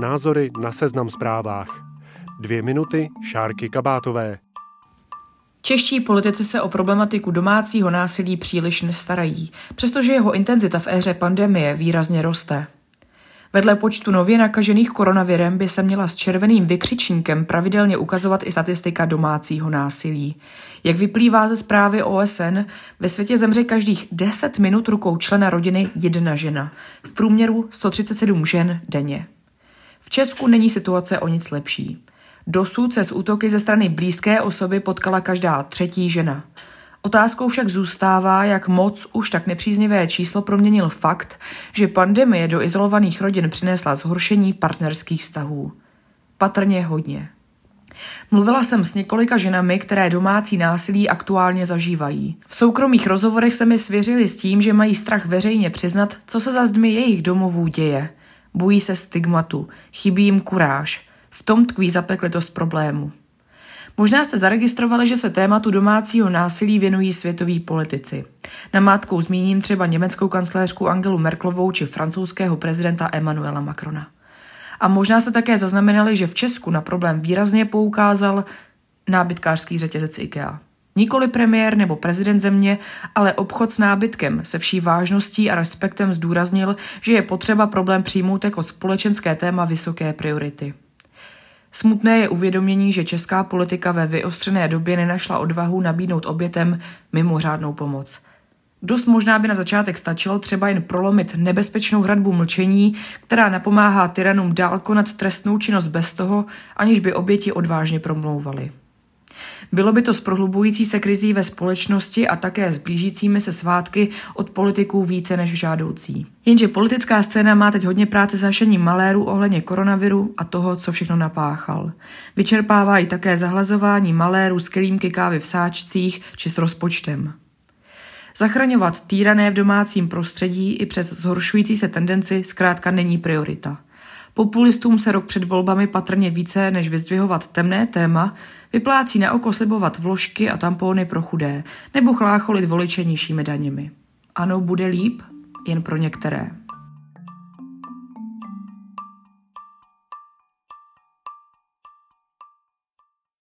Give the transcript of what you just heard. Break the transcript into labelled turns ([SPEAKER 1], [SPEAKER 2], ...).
[SPEAKER 1] Názory na seznam zprávách. Dvě minuty Šárky Kabátové.
[SPEAKER 2] Čeští politici se o problematiku domácího násilí příliš nestarají, přestože jeho intenzita v éře pandemie výrazně roste. Vedle počtu nově nakažených koronavirem by se měla s červeným vykřičníkem pravidelně ukazovat i statistika domácího násilí. Jak vyplývá ze zprávy OSN, ve světě zemře každých 10 minut rukou člena rodiny jedna žena. V průměru 137 žen denně. V Česku není situace o nic lepší. Dosud se z útoky ze strany blízké osoby potkala každá třetí žena. Otázkou však zůstává, jak moc už tak nepříznivé číslo proměnil fakt, že pandemie do izolovaných rodin přinesla zhoršení partnerských vztahů. Patrně hodně. Mluvila jsem s několika ženami, které domácí násilí aktuálně zažívají. V soukromých rozhovorech se mi svěřili s tím, že mají strach veřejně přiznat, co se za zdmi jejich domovů děje. Bojí se stigmatu, chybí jim kuráž. V tom tkví zapeklitost problému. Možná jste zaregistrovali, že se tématu domácího násilí věnují světoví politici. Namátkou zmíním třeba německou kancléřku Angelu Merklovou či francouzského prezidenta Emmanuela Macrona. A možná jste také zaznamenali, že v Česku na problém výrazně poukázal nábytkářský řetězec IKEA. Nikoli premiér nebo prezident země, ale obchod s nábytkem se vší vážností a respektem zdůraznil, že je potřeba problém přijmout jako společenské téma vysoké priority. Smutné je uvědomění, že česká politika ve vyostřené době nenašla odvahu nabídnout obětem mimořádnou pomoc. Dost možná by na začátek stačilo třeba jen prolomit nebezpečnou hradbu mlčení, která napomáhá tyranům dál konat trestnou činnost bez toho, aniž by oběti odvážně promlouvaly. Bylo by to s prohlubující se krizí ve společnosti a také s blížícími se svátky od politiků více než žádoucí. Jenže politická scéna má teď hodně práce s hašením maléru ohledně koronaviru a toho, co všechno napáchal. Vyčerpává i také zahlazování maléru s kelímky kávy v sáčcích či s rozpočtem. Zachraňovat týrané v domácím prostředí i přes zhoršující se tendenci zkrátka není priorita. Populistům se rok před volbami patrně více než vyzdvihovat temné téma vyplácí na oko slibovat vložky a tampony pro chudé nebo chlácholit voliče nižšími daněmi. Ano, bude líp, jen pro některé.